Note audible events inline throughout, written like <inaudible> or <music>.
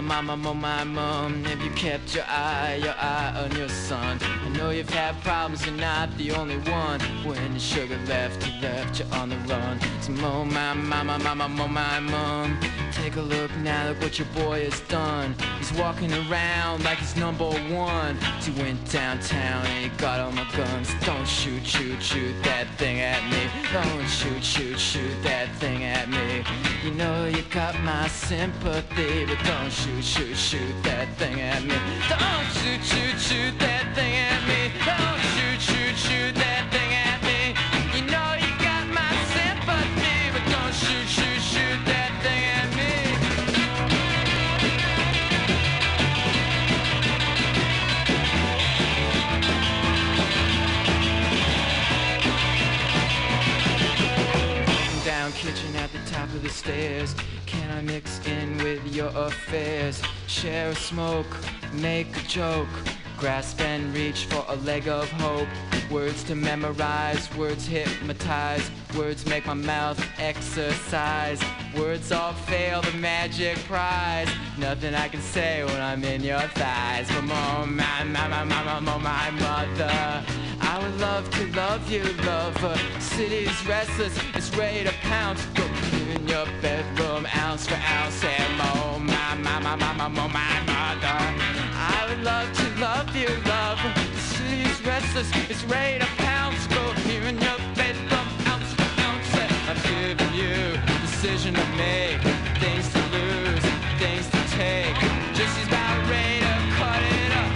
mama, mama, oh my mom. Have you kept your eye, your eye on your son? I know you've had problems, you're not the only one. When your sugar left, you left you on the run. So oh my mama, mama, oh my mom. Take a look now, look what your boy has done. He's walking around like he's number one. He went downtown and he got all my guns. Don't shoot, shoot, shoot that thing at me. Don't shoot, shoot, shoot that thing at me. You know you got my sympathy, but don't shoot, shoot, shoot that thing at me. Don't shoot, shoot, shoot that thing at me. Stairs. Can I mix in with your affairs? Share a smoke, make a joke. Grasp and reach for a leg of hope. Words to memorize, words hypnotize. Words make my mouth exercise. Words all fail the magic prize. Nothing I can say when I'm in your thighs. But oh my, my, my, my, my, my, mother. I would love to love you, lover. City's restless, it's ready to pounce. Your bedroom, ounce for ounce. And oh my, my, my, my, my, my, my mother. I would love to love you, lover. City's restless, it's ready to pounce. Go here in your bedroom, ounce for ounce. I'm giving you decision to make, things to lose, things to take. Just she's about ready to cut it up.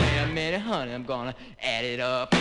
Wait a minute, honey, I'm gonna add it up.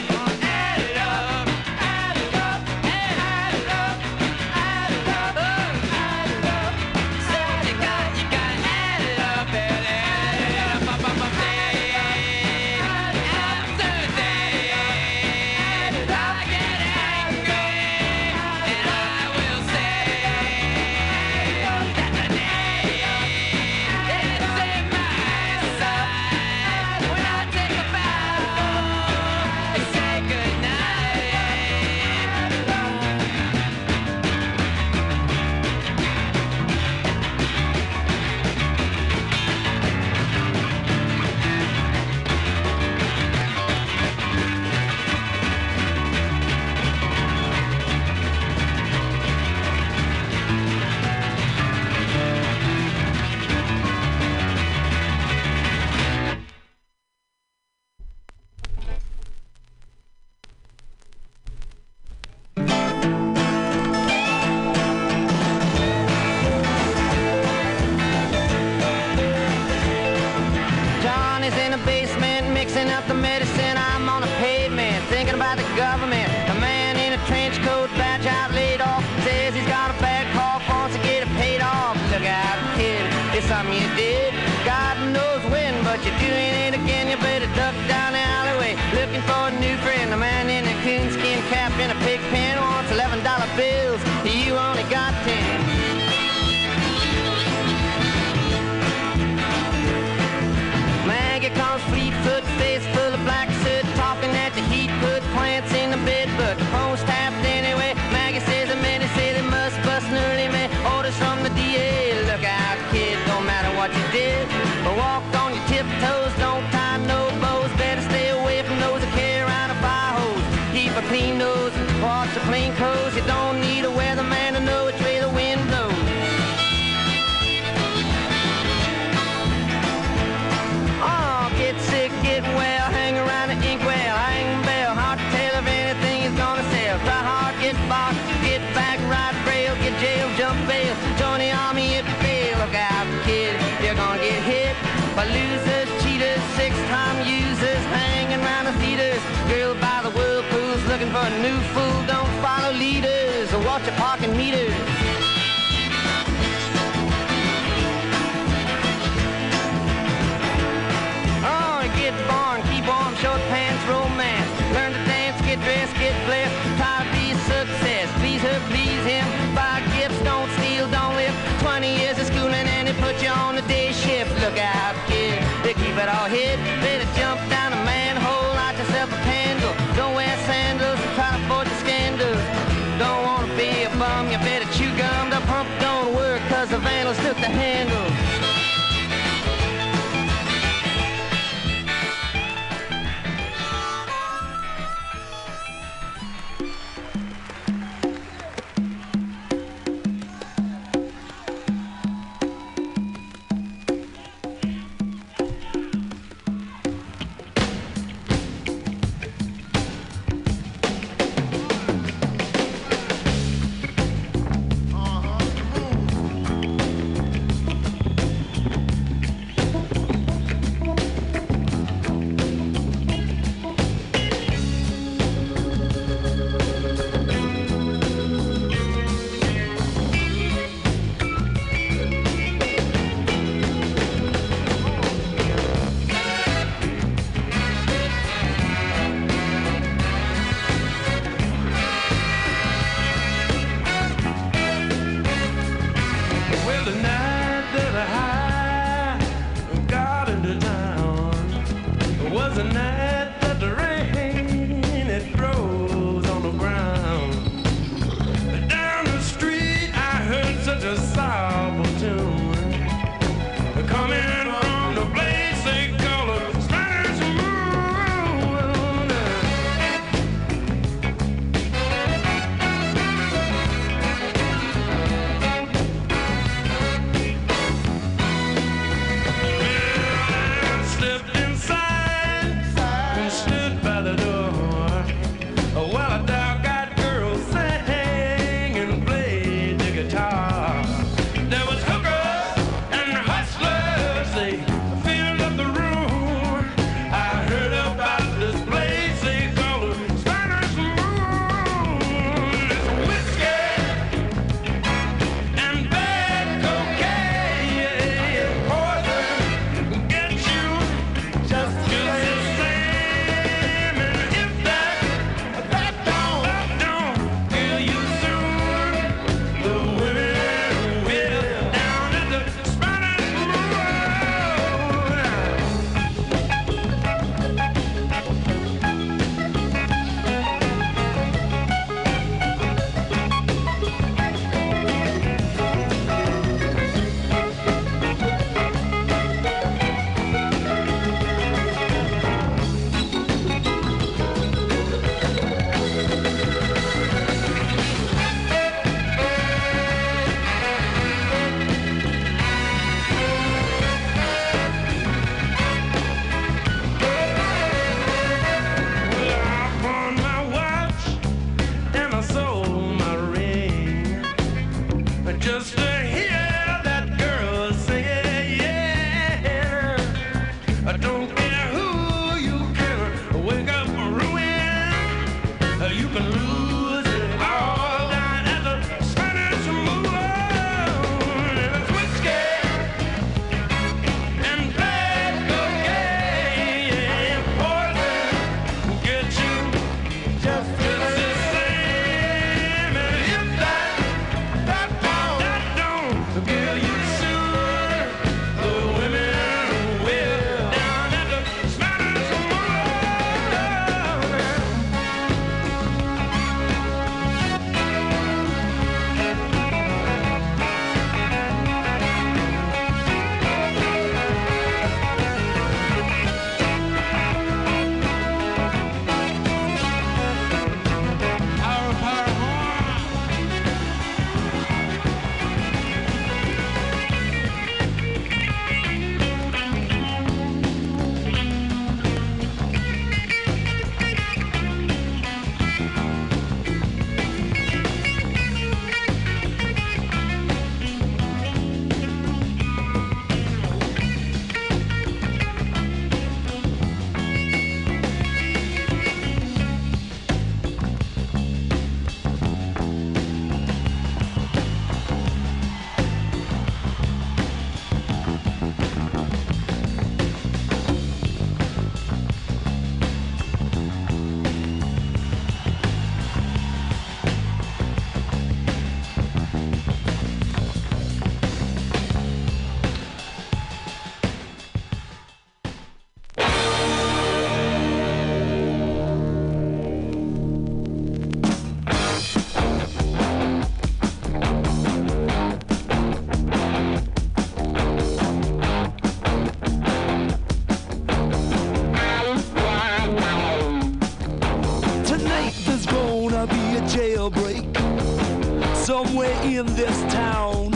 In this town.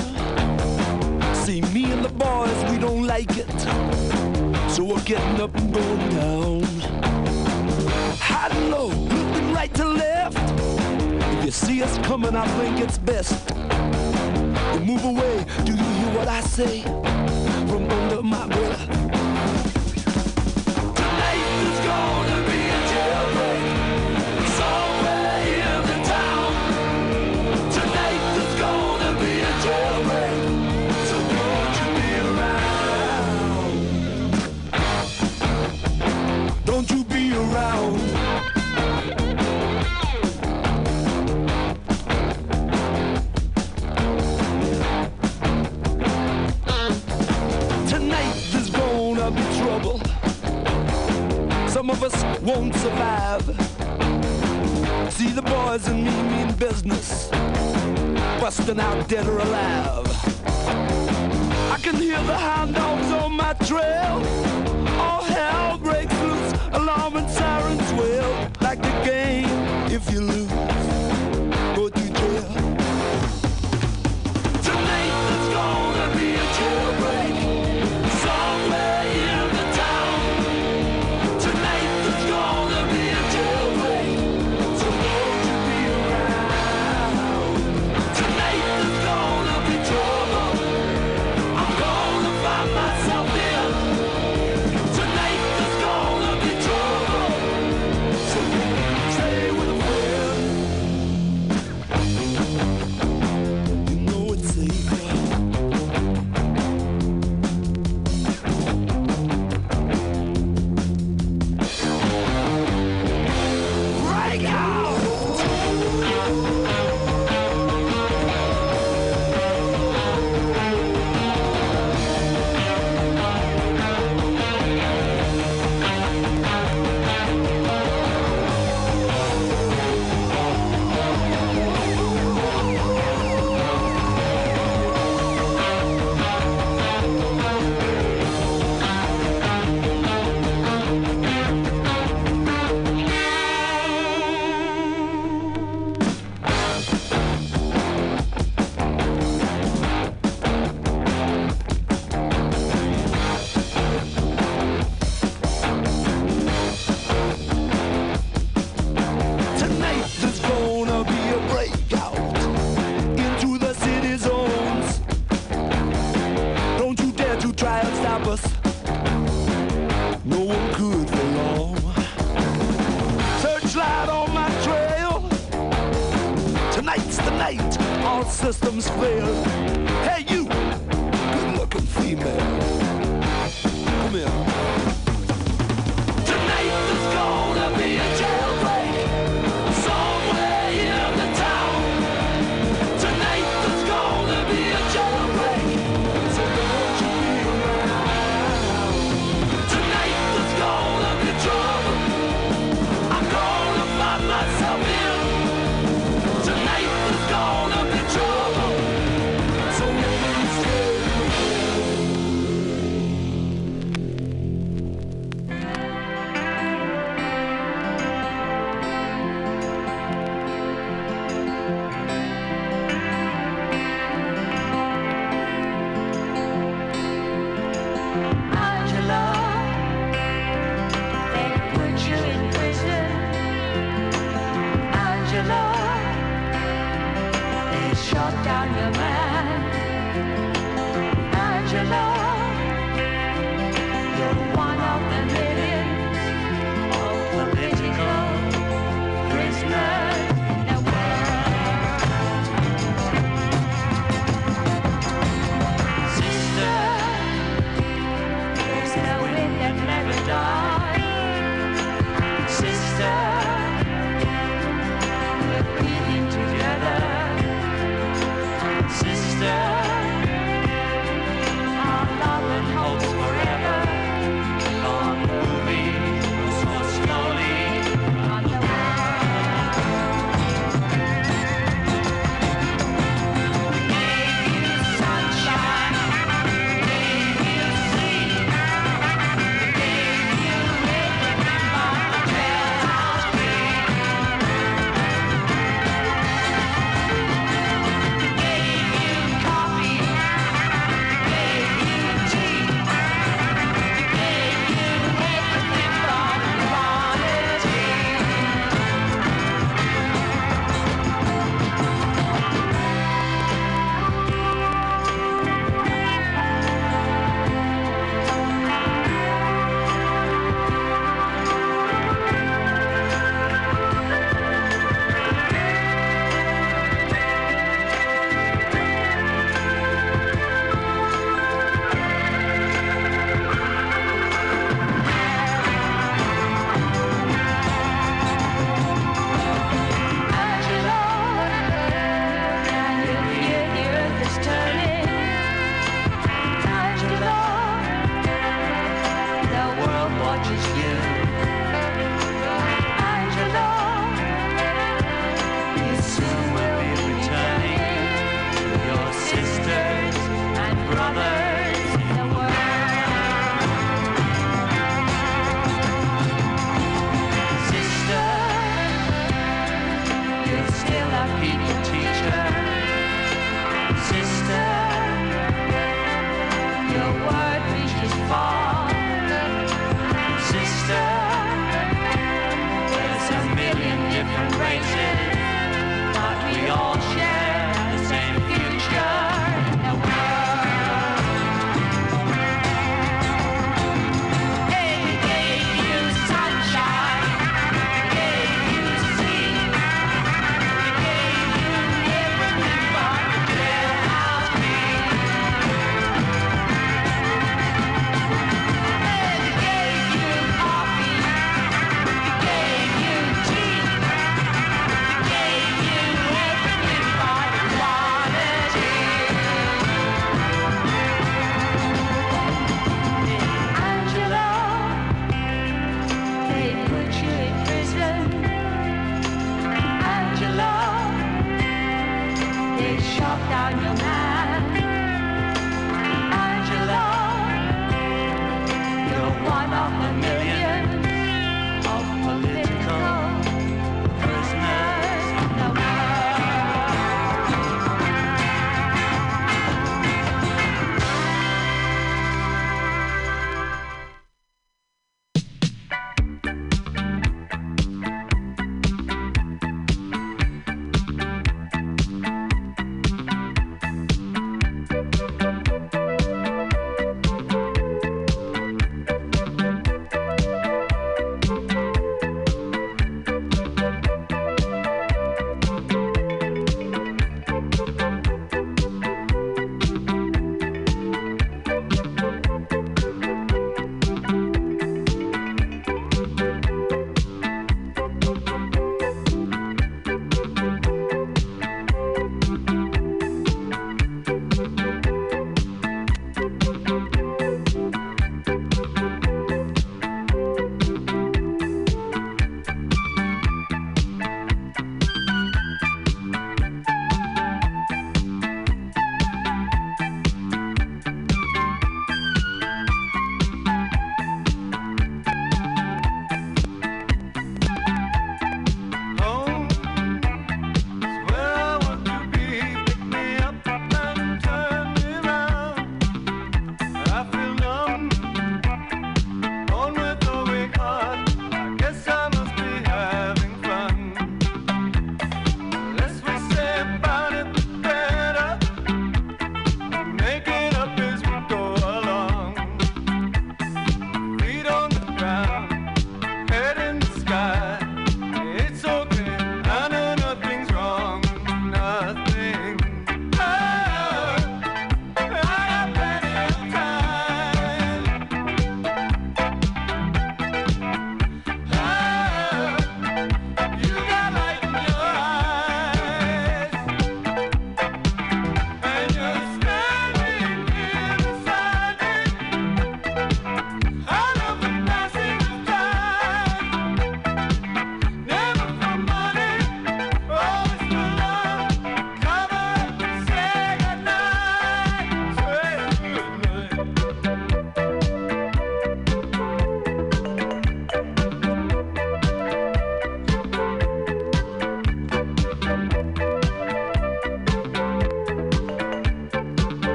See, me and the boys, we don't like it. So we're getting up and going down. High and low, looking right to left. If you see us coming, I think it's best. You move away, do you hear what I say? business, busting out dead or alive. I can hear the hound dogs on my trail. All hell breaks loose, alarm and sirens wail like the game if you lose. will.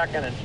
second and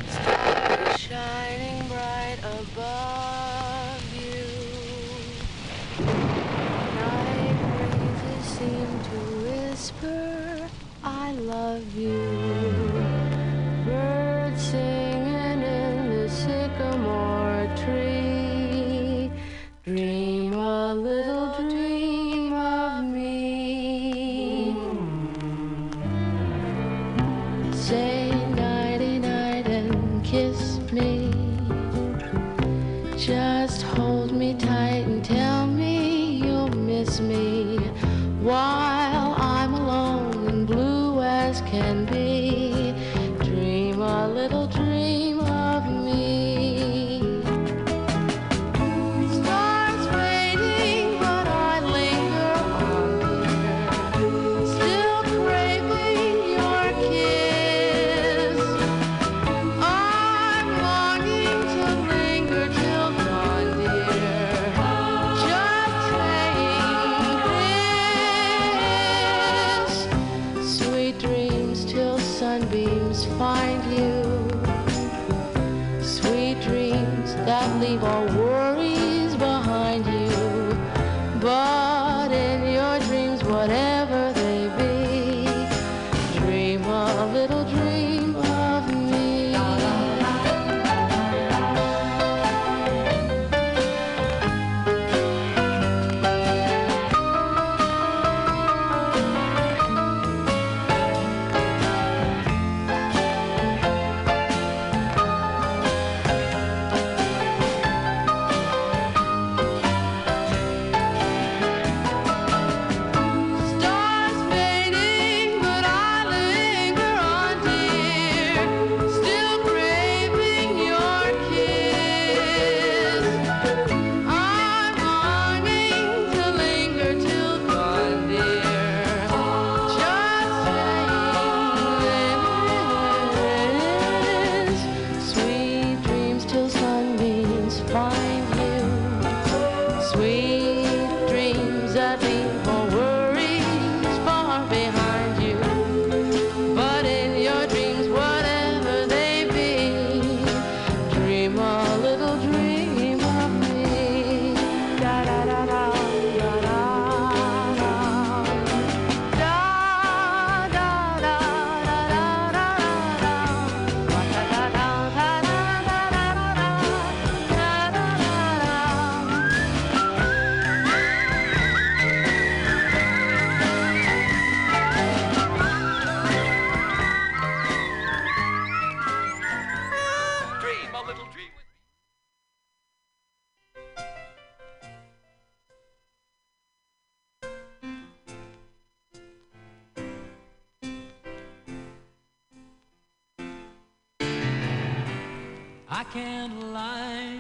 I can't lie.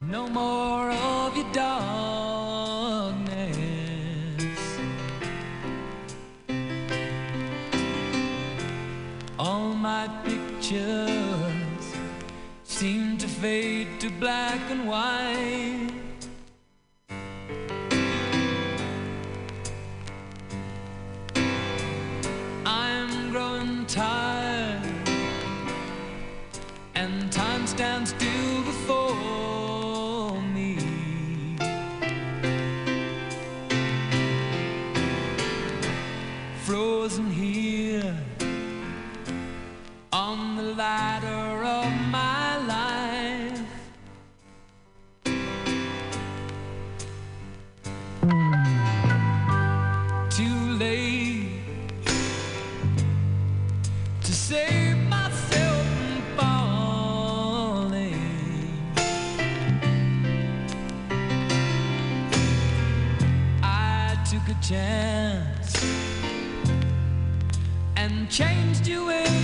No more of your darkness. All my pictures seem to fade to black and white. chance and changed you in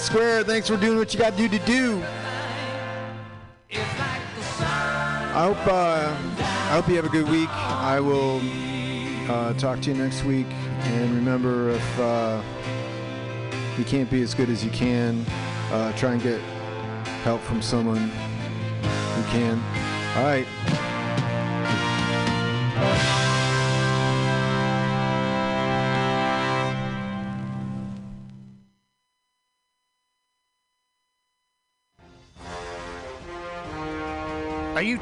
Square. Thanks for doing what you got to do to do. I hope uh, I hope you have a good week. I will uh, talk to you next week. And remember, if uh, you can't be as good as you can, uh, try and get help from someone who can. All right.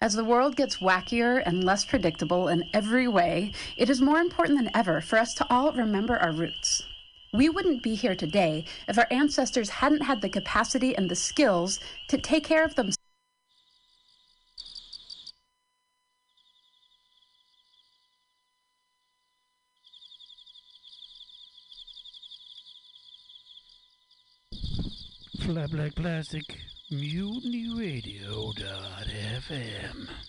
As the world gets wackier and less predictable in every way, it is more important than ever for us to all remember our roots. We wouldn't be here today if our ancestors hadn't had the capacity and the skills to take care of themselves. Flat Black Plastic, MutinyRadio.fm.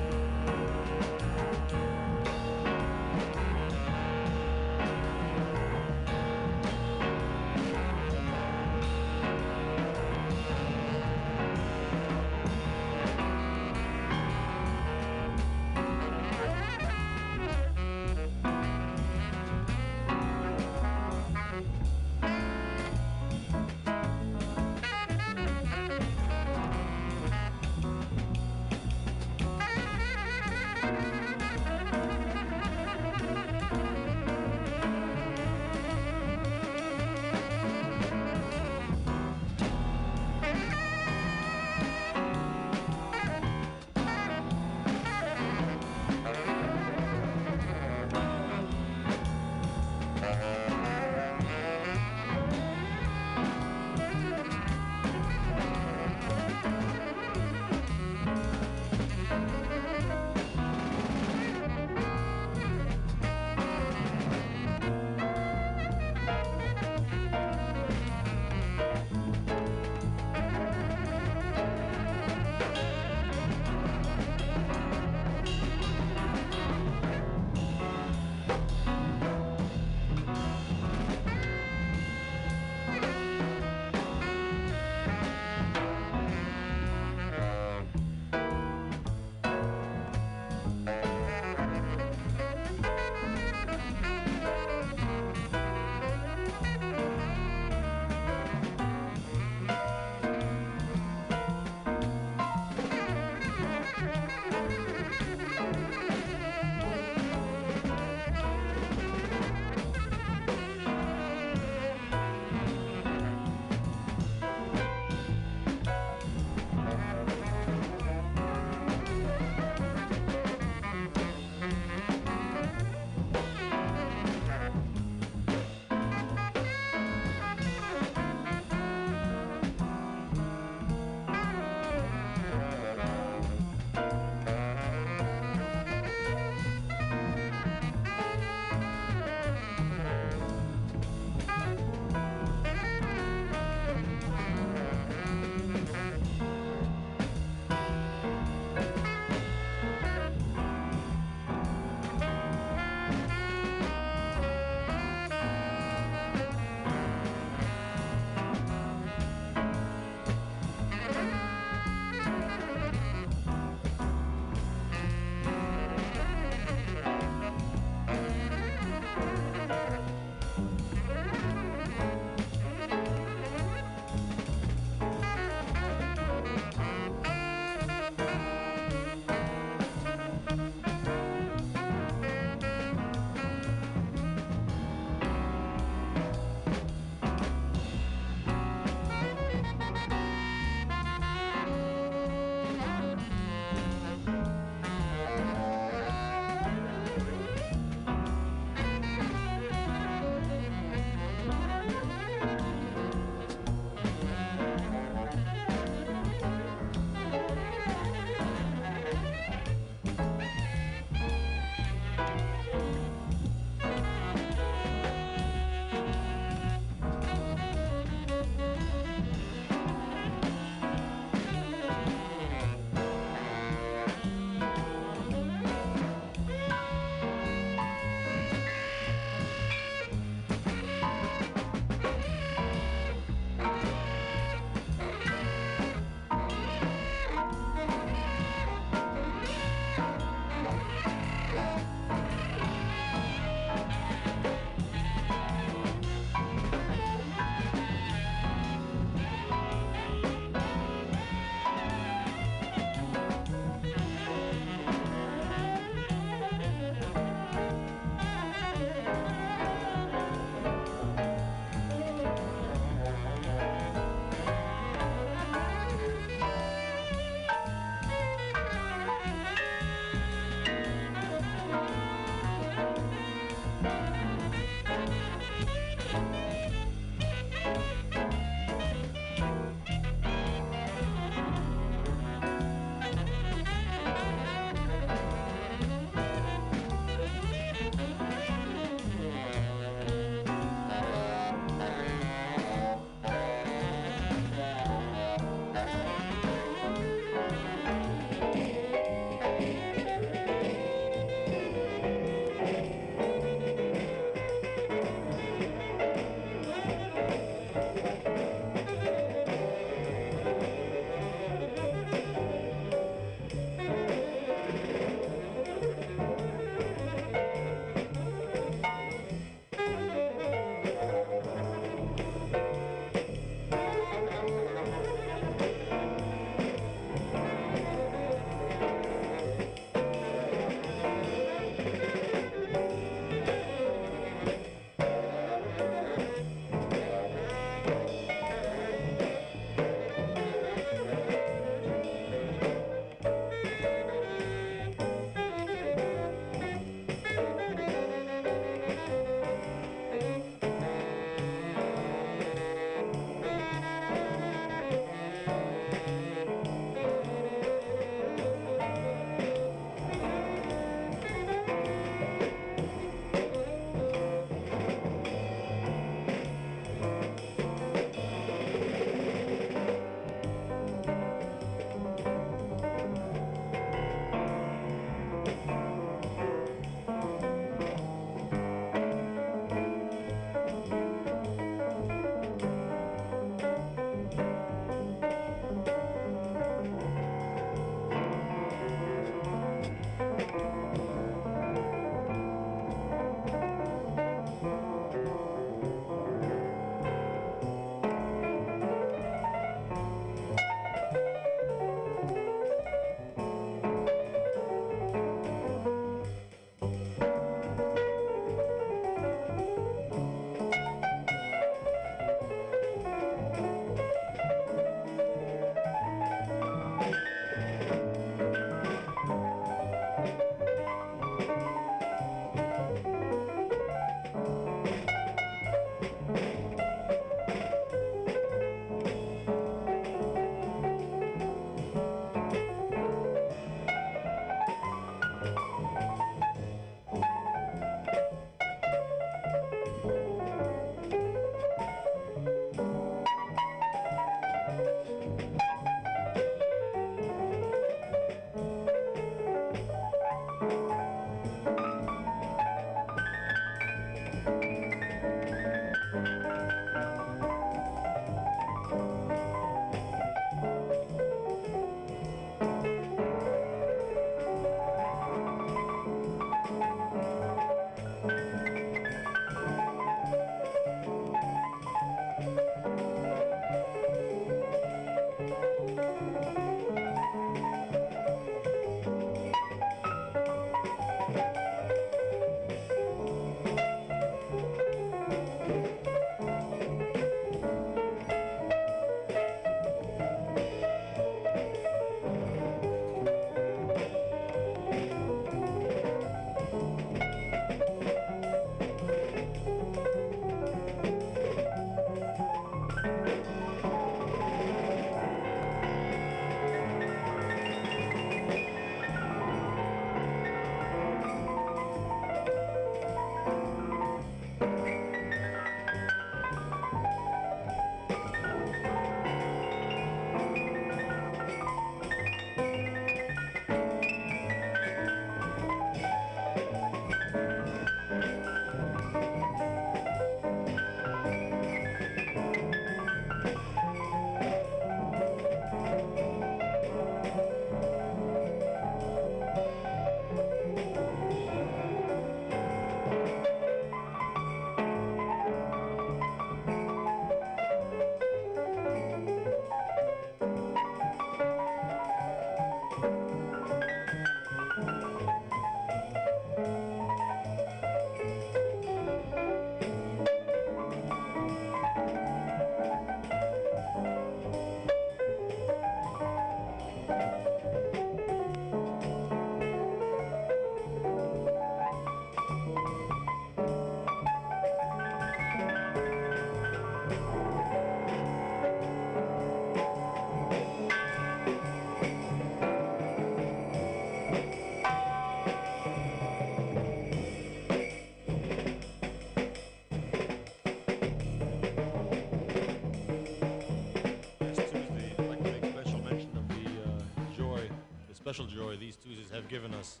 special joy these Tuesdays have given us.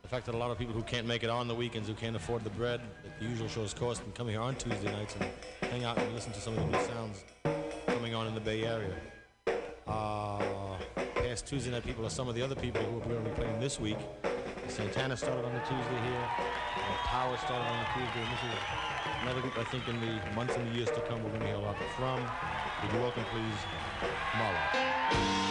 The fact that a lot of people who can't make it on the weekends, who can't afford the bread that the usual shows cost, can come here on Tuesday nights and hang out and listen to some of the new sounds coming on in the Bay Area. Uh, past Tuesday night people are some of the other people who are going to be playing this week. Santana started on the Tuesday here. Uh, Power started on the Tuesday. And this is another group I think in the months and the years to come we're going to hear a lot from. Would you welcome, please, Marla.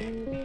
If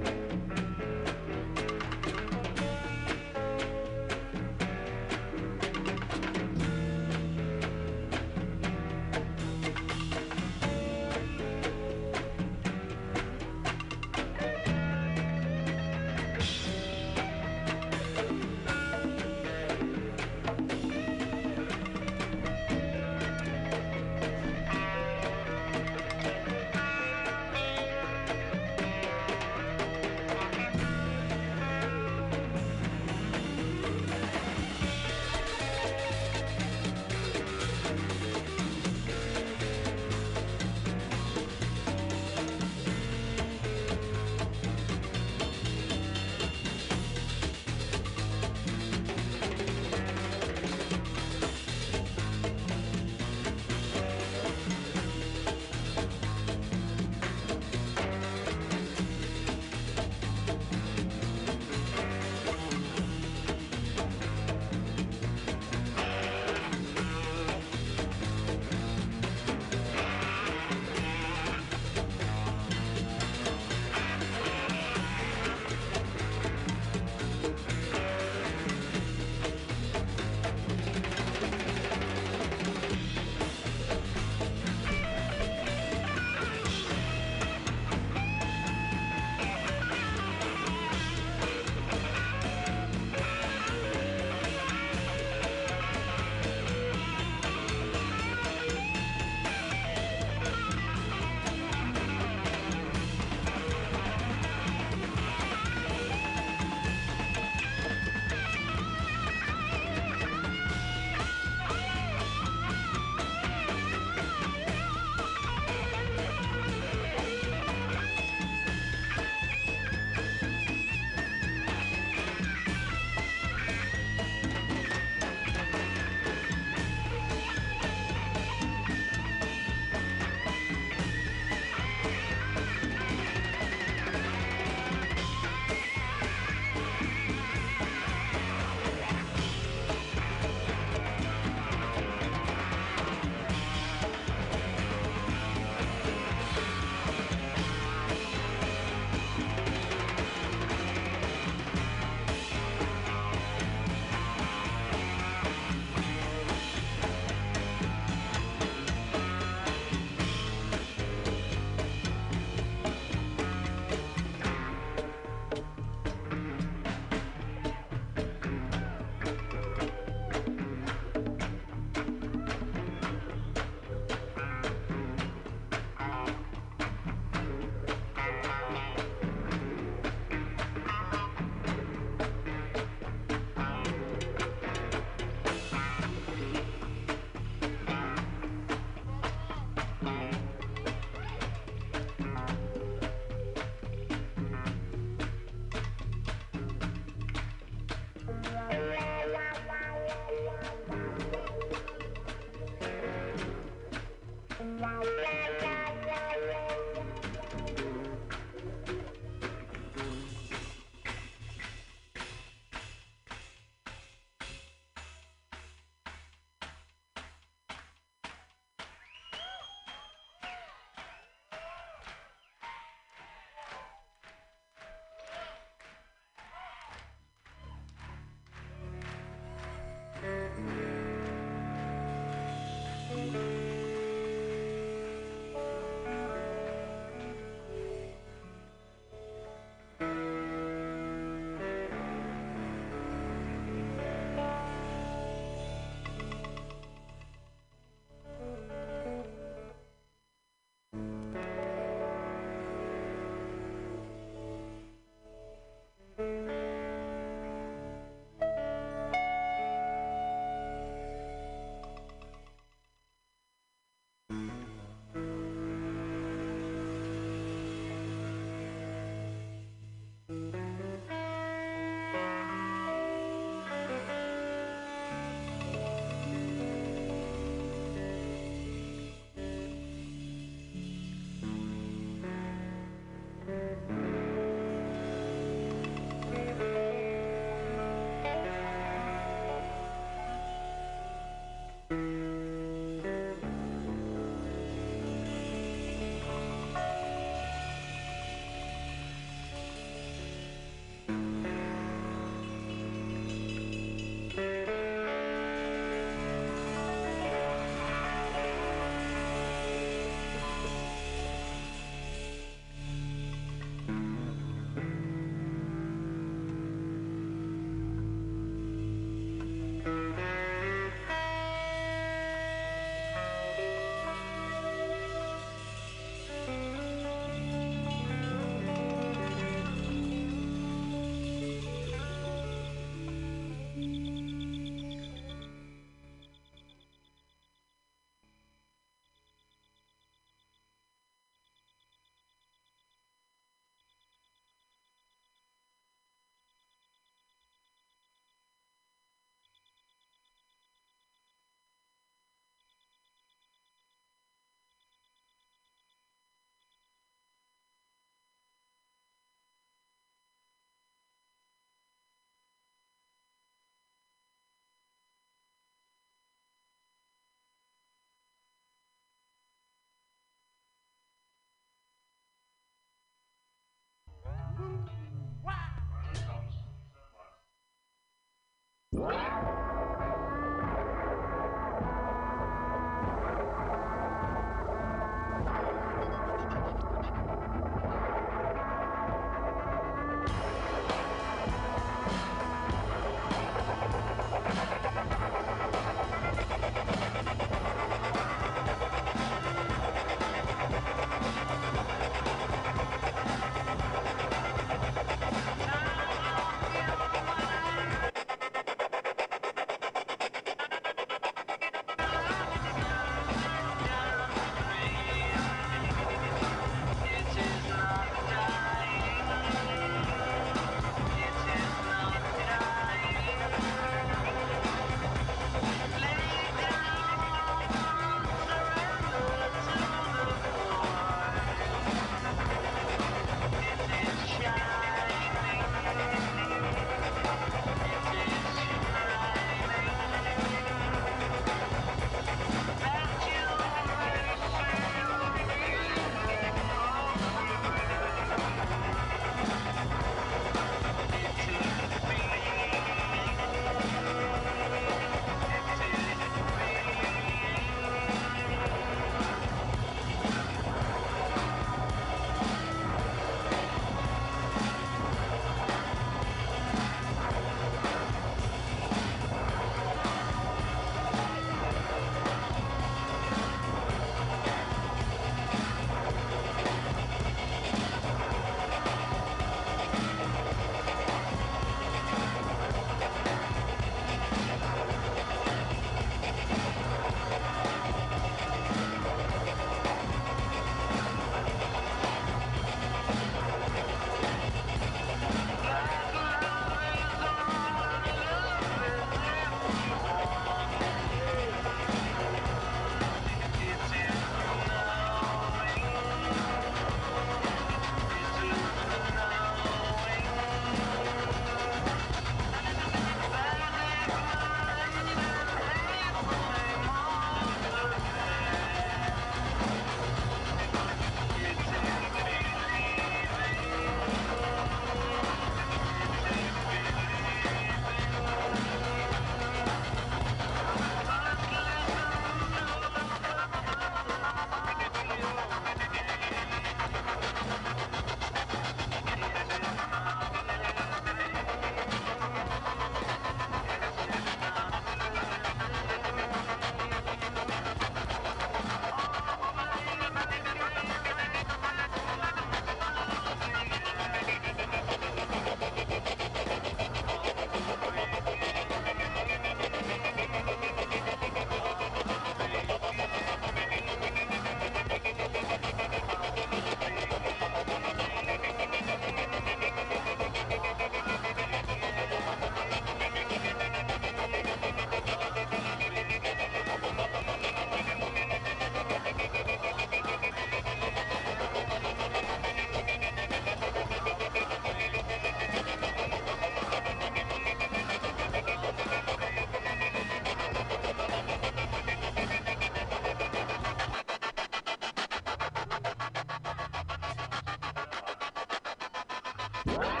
Wow. <laughs>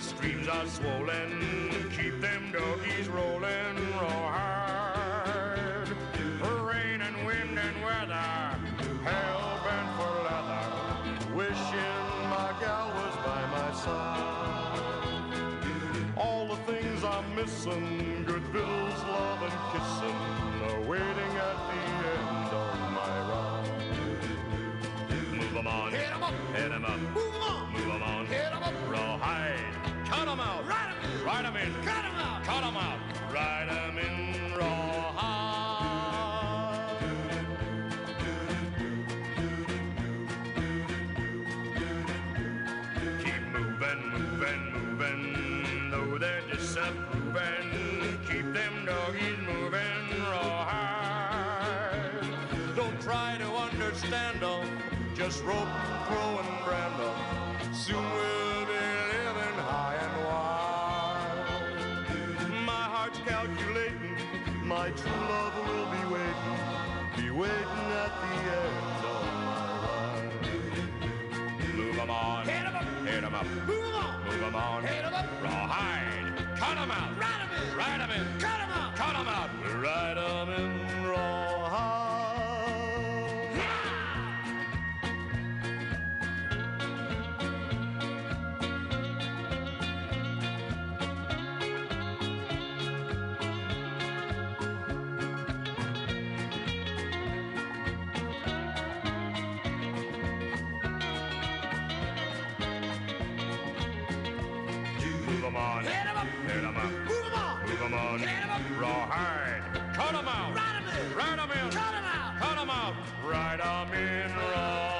Streams are swollen. Keep them doggies rolling real hard. For Rain and wind and weather, hell bent for leather. Wishing my gal was by my side. All the things I'm missing, good victuals, love and kissing, are waiting at the end of my ride. Move 'em on, hit 'em up, hit 'em up, in, up, move 'em on, move 'em on, hit 'em up, rawhide, Cut cut 'em out, ride 'em in, ride 'em in, 'em on. Hit 'em up. Hit 'em up. Move 'em on. Move 'em on. Hit 'em up. Rawhide. Cut 'em out. Ride 'em in. Ride 'em in. Cut 'em out. Cut 'em out. Ride 'em in rawhide.